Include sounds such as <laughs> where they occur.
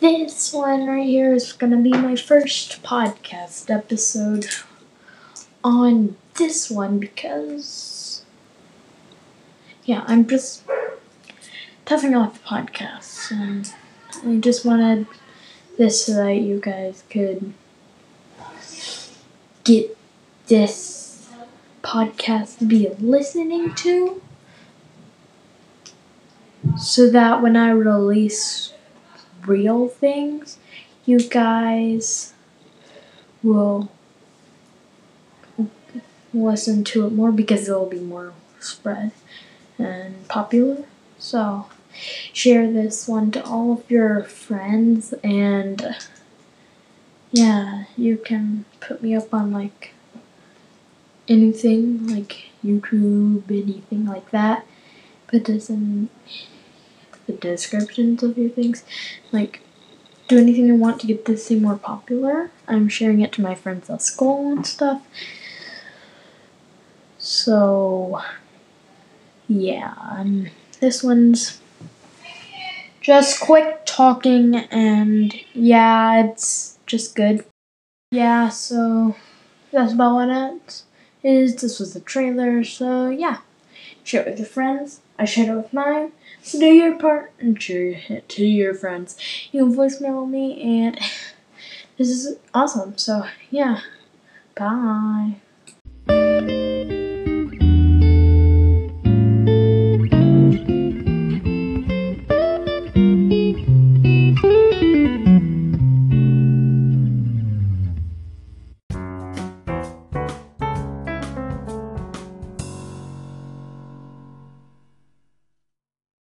this one right here is gonna be my first podcast episode on this one because yeah, I'm just testing out the podcast and I just wanted this so that you guys could get this podcast to be listening to so that when I release real things, you guys will listen to it more because it'll be more spread and popular. So, share this one to all of your friends and yeah, you can put me up on like anything like YouTube, anything like that. This in the descriptions of your things. Like, do anything you want to get this thing more popular. I'm sharing it to my friends at school and stuff. So, yeah, um, this one's just quick talking, and yeah, it's just good. Yeah, so that's about what it is. This was the trailer, so yeah. Share it with your friends. I shared it with mine. So do your part and share it to your friends. You can voicemail me, and <laughs> this is awesome. So yeah, bye.